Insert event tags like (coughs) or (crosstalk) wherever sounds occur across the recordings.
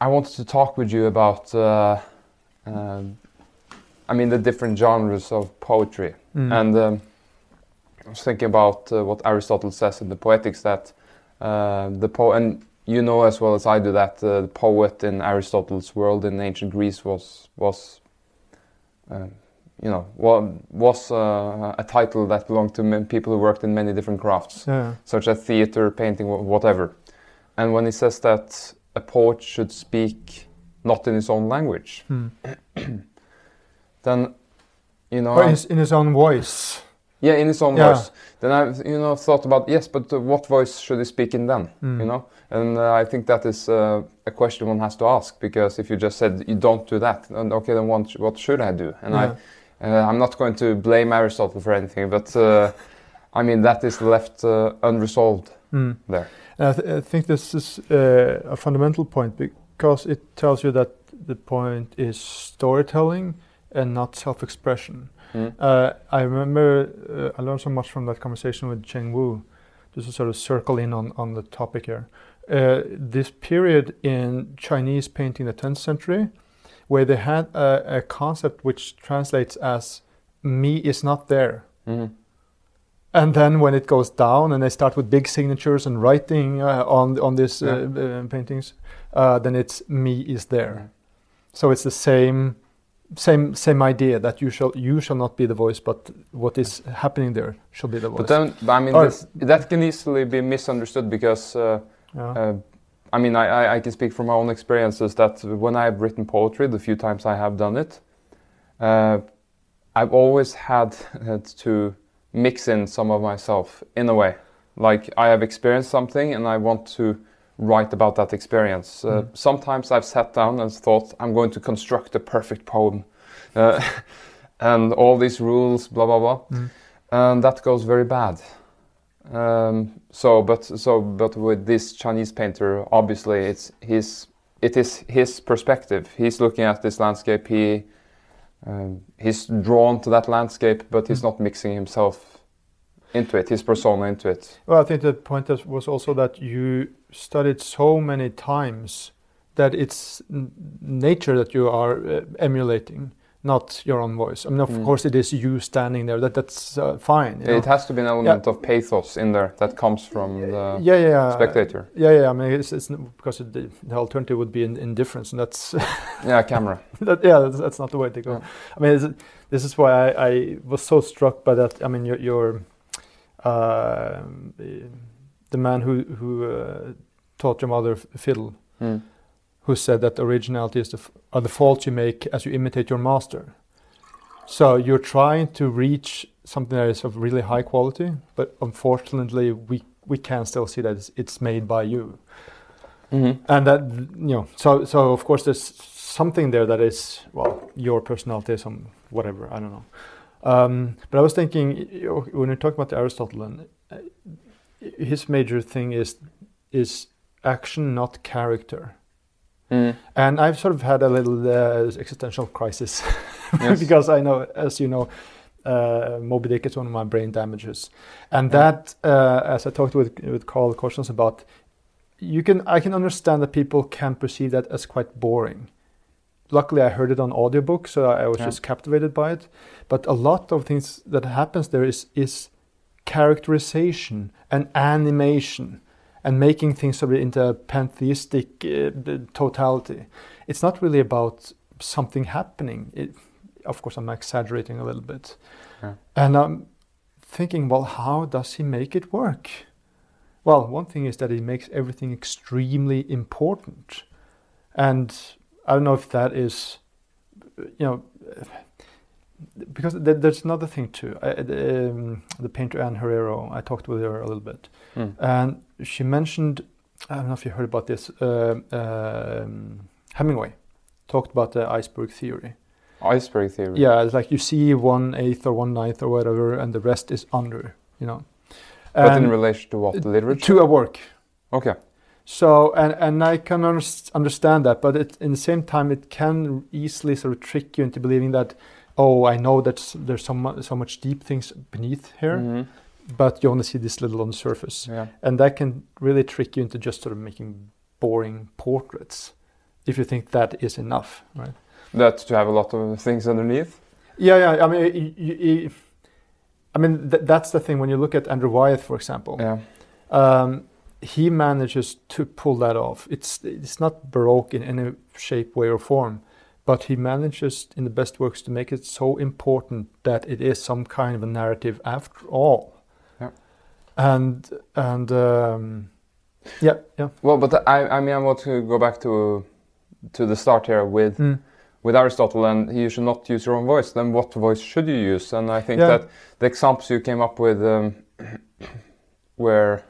I wanted to talk with you about, uh, um, I mean, the different genres of poetry. Mm. And um, I was thinking about uh, what Aristotle says in the Poetics that uh, the po and you know as well as I do that uh, the poet in Aristotle's world in ancient Greece was was uh, you know wa- was uh, a title that belonged to people who worked in many different crafts Yeah. such as theater, painting, whatever. And when he says that a poet should speak not in his own language, Mm. (clears throat) then you know Or in his, in his own voice. yeah, in his own Yeah. voice. Then I, you know, thought about yes, but uh, what voice should he speak in then? Mm. You know, and uh, I think that is uh, a question one has to ask because if you just said you don't do that, then okay, then what, what should I do? And Yeah. I, uh, I'm not going to blame Aristotle for anything, but uh, I mean that is left uh, unresolved Mm. there. And I, th- I think this is uh, a fundamental point because it tells you that the point is storytelling and not self-expression. Mm. Uh, I remember uh, I learned so much from that conversation with Cheng Wu. Just to sort of circle in on, on the topic here. Uh, this period in Chinese painting, the 10th century, where they had a, a concept which translates as "me is not there." Mhm. And then when it goes down and they start with big signatures and writing uh, on on these Yeah. uh, uh, paintings, uh, then it's me is there. Yeah. So it's the same same same idea that you shall you shall not be the voice, but what is happening there shall be the voice. But then, I mean, Or- this, that can easily be misunderstood because, uh, yeah. uh, I mean, I, I, I can speak from my own experiences that when I've written poetry, the few times I have done it, uh, I've always had (laughs) to mix in some of myself in a way. Like I have experienced something and I want to write about that experience. Uh, Mm. Sometimes I've sat down and thought I'm going to construct a perfect poem, uh, (laughs) and all these rules, blah blah blah Mm. and that goes very bad. Um, so, but so, but with this Chinese painter, obviously, it's his, it is his perspective. He's looking at this landscape. He, um, he's drawn to that landscape, but he's Mm. not mixing himself into it, his persona into it. Well, I think the point was also that you studied so many times that it's nature that you are uh, emulating, not your own voice. I mean, of Mm. course, it is you standing there. That that's uh, fine. you know. It has to be an element of pathos in there that comes from the yeah, yeah, yeah. spectator. Yeah, yeah. I mean, it's, it's because it, the, alternative would be indifference, and that's (laughs) Yeah, camera. (laughs) that, yeah, that's, that's not the way to go. Yeah. I mean, this is why I, I was so struck by that. I mean, your, your uh, the man who who uh, taught your mother fiddle, Mm. Who said that originality is the f- are the faults you make as you imitate your master. So you're trying to reach something that is of really high quality, but unfortunately, we we can still see that it's, it's made by you Mhm. and that you know so so of course there's something there that is well your personality some whatever i don't know um, but i was thinking when you're talking about aristotle and uh, his major thing is is action not character Mm. and i've sort of had a little uh, existential crisis (laughs) Yes. because i know as you know uh, Moby Dick is one of my brain damages, and that, uh, as I talked with with Carl Korsnes about, you can I can understand that people can perceive that as quite boring. Luckily, I heard it on audiobook, so I was Yeah. just captivated by it. But a lot of things that happens there is is characterization and animation and making things sort of into a pantheistic uh, totality. It's not really about something happening. It, of course, I'm exaggerating a little bit. Yeah. And I'm thinking, well, how does he make it work? Well, one thing is that he makes everything extremely important. And I don't know if that is, you know, because there, there's another thing too. I, um, the painter Anne Herrero, I talked with her a little bit, Mm. and she mentioned, I don't know if you heard about this, uh, um, Hemingway talked about the iceberg theory. Iceberg theory. Yeah, it's like you see one eighth or one ninth or whatever, and the rest is under, you know. But in relation to what? Literature? to a work. Okay. So, and, and I can underst- understand that, but it, in the same time, it can easily sort of trick you into believing that, oh, I know that there's so, so much deep things beneath here, Mhm. but you only see this little on the surface. Yeah. And that can really trick you into just sort of making boring portraits. if you think that is enough, right? That to have a lot of things underneath. Yeah, yeah. I mean, i mean th- that's the thing when you look at Andrew Wyeth, for example. Yeah. Um, he manages to pull that off. It's it's not baroque in any shape, way, or form, but he manages in the best works to make it so important that it is some kind of a narrative after all. Yeah. And and um, yeah, yeah. Well, but I, I mean, I want to go back to to the start here with Mm. with Aristotle, and you should not use your own voice. Then what voice should you use? And I think Yeah. that the examples you came up with, um, (coughs) where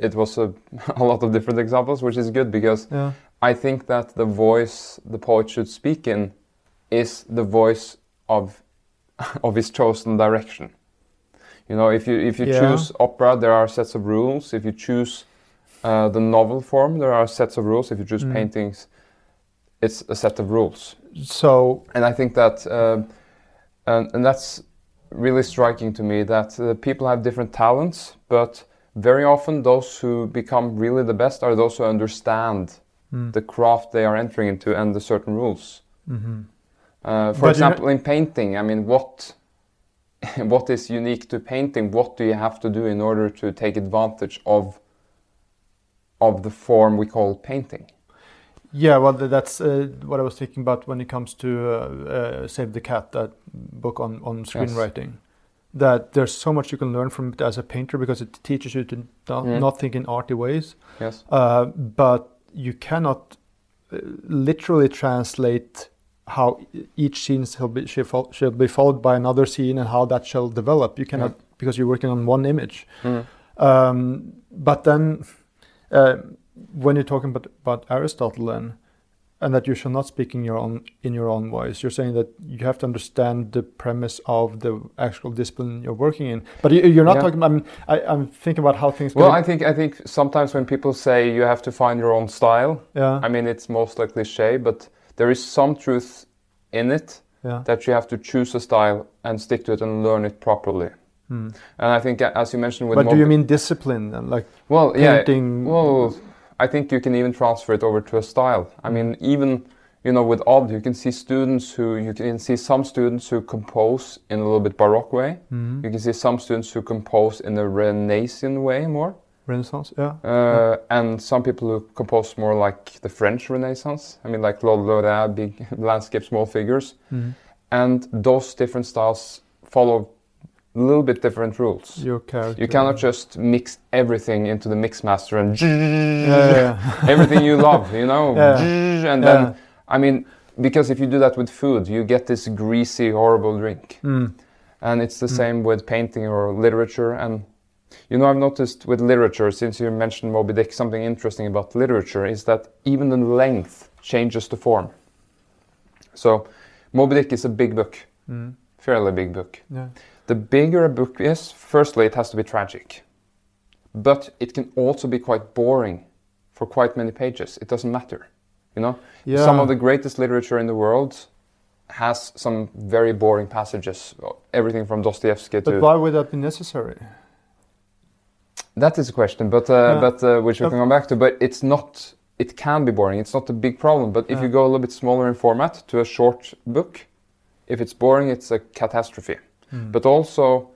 it was a, (laughs) a lot of different examples, which is good because Yeah. I think that the voice the poet should speak in is the voice of (laughs) of his chosen direction. You know, if you if you Yeah. choose opera, there are sets of rules. If you choose uh, the novel form, there are sets of rules. If you choose Mm. paintings, it's a set of rules. So And I think that, um and, and that's really striking to me that uh, people have different talents, but very often those who become really the best are those who understand mm, the craft they are entering into and the certain rules. mhm. Uh, for But example, in painting, I mean, what (laughs) what is unique to painting? What do you have to do in order to take advantage of of the form we call painting? Yeah, well, that's uh, what I was thinking about when it comes to uh, uh, Save the Cat, that book on, on screenwriting. That there's so much you can learn from it as a painter because it teaches you to not, Mm. not think in arty ways. Yes. Uh, but you cannot uh, literally translate how each scene shall be, shall, be followed by another scene and how that shall develop. You cannot because you're working on one image. Mm. Um, but then, uh, when you're talking about, about Aristotle, then, and that you shall not speak in your own in your own voice, you're saying that you have to understand the premise of the actual discipline you're working in. But you, you're not Yeah. talking. I mean, I, I'm thinking about how things. Well. I think I think sometimes when people say you have to find your own style, yeah, I mean it's most like cliche, but there is some truth in it yeah, that you have to choose a style and stick to it and learn it properly. Hmm. And I think, as you mentioned, with But do you mean discipline? then? Like well, yeah, painting? Well, I think you can even transfer it over to a style. I mean, even you know, with Odd, you can see students who you can see some students who compose in a little bit baroque way. Mhm. You can see some students who compose in a Renaissance way more, Renaissance, yeah. uh, and some people who compose more like the French Renaissance. I mean, like Claude Lorrain, big (laughs) landscape, small figures, Mhm. and those different styles follow a little bit different rules. Your character. You cannot just mix everything into the mix master and Yeah, yeah, (laughs) everything you love, you know, Yeah. and yeah. then I mean, because if you do that with food, you get this greasy, horrible drink, Mm. and it's the Mm. same with painting or literature. And you know, I've noticed with literature, since you mentioned Moby Dick, something interesting about literature is that even the length changes the form. So, Moby Dick is a big book, Mm. fairly big book. Yeah. The bigger a book is, firstly, it has to be tragic. But it can also be quite boring for quite many pages. It doesn't matter. You know? Yeah. Some of the greatest literature in the world has some very boring passages. Everything from Dostoevsky But to. But why would that be necessary? That is a question, but, uh, Yeah. but uh, which we can come back to. But it's not. It can be boring. It's not a big problem. But if Yeah. you go a little bit smaller in format to a short book, if it's boring, it's a catastrophe. Mm. But also,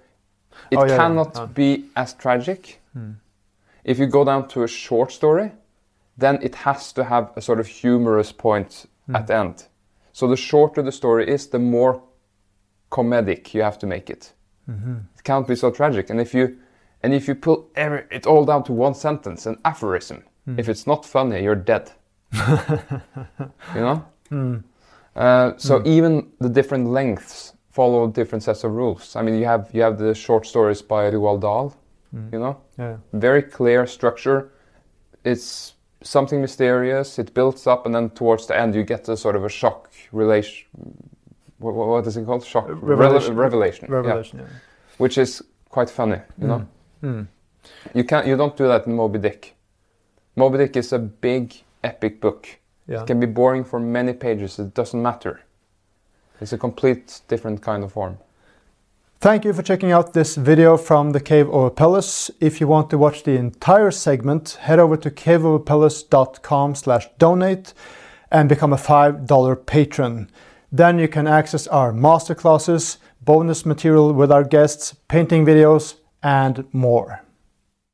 it Oh, yeah, cannot yeah. be as tragic. Mm. If you go down to a short story, then it has to have a sort of humorous point Mm. at the end. So the shorter the story is, the more comedic you have to make it. Mhm. It can't be so tragic. And if you and if you pull every, it all down to one sentence, an aphorism, Mm. if it's not funny, you're dead. (laughs) you know. Mm. Uh, so Mm. even the different lengths follow different sets of rules. I mean, you have you have the short stories by Roald Dahl. Mm. You know, Yeah. very clear structure. It's something mysterious. It builds up, and then towards the end, you get a sort of a shock relation. What, what is it called? Shock Rele- revelation. revelation. yeah. Yeah. which is quite funny. You know, Mm. you can't you don't do that in Moby Dick. Moby Dick is a big epic book. Yeah. It can be boring for many pages. It doesn't matter. It's a complete different kind of form. Thank you for checking out this video from the Cave of Apelles. If you want to watch the entire segment, head over to caveofapelles.com slash donate and become a $5 patron. Then you can access our masterclasses, bonus material with our guests, painting videos, and more.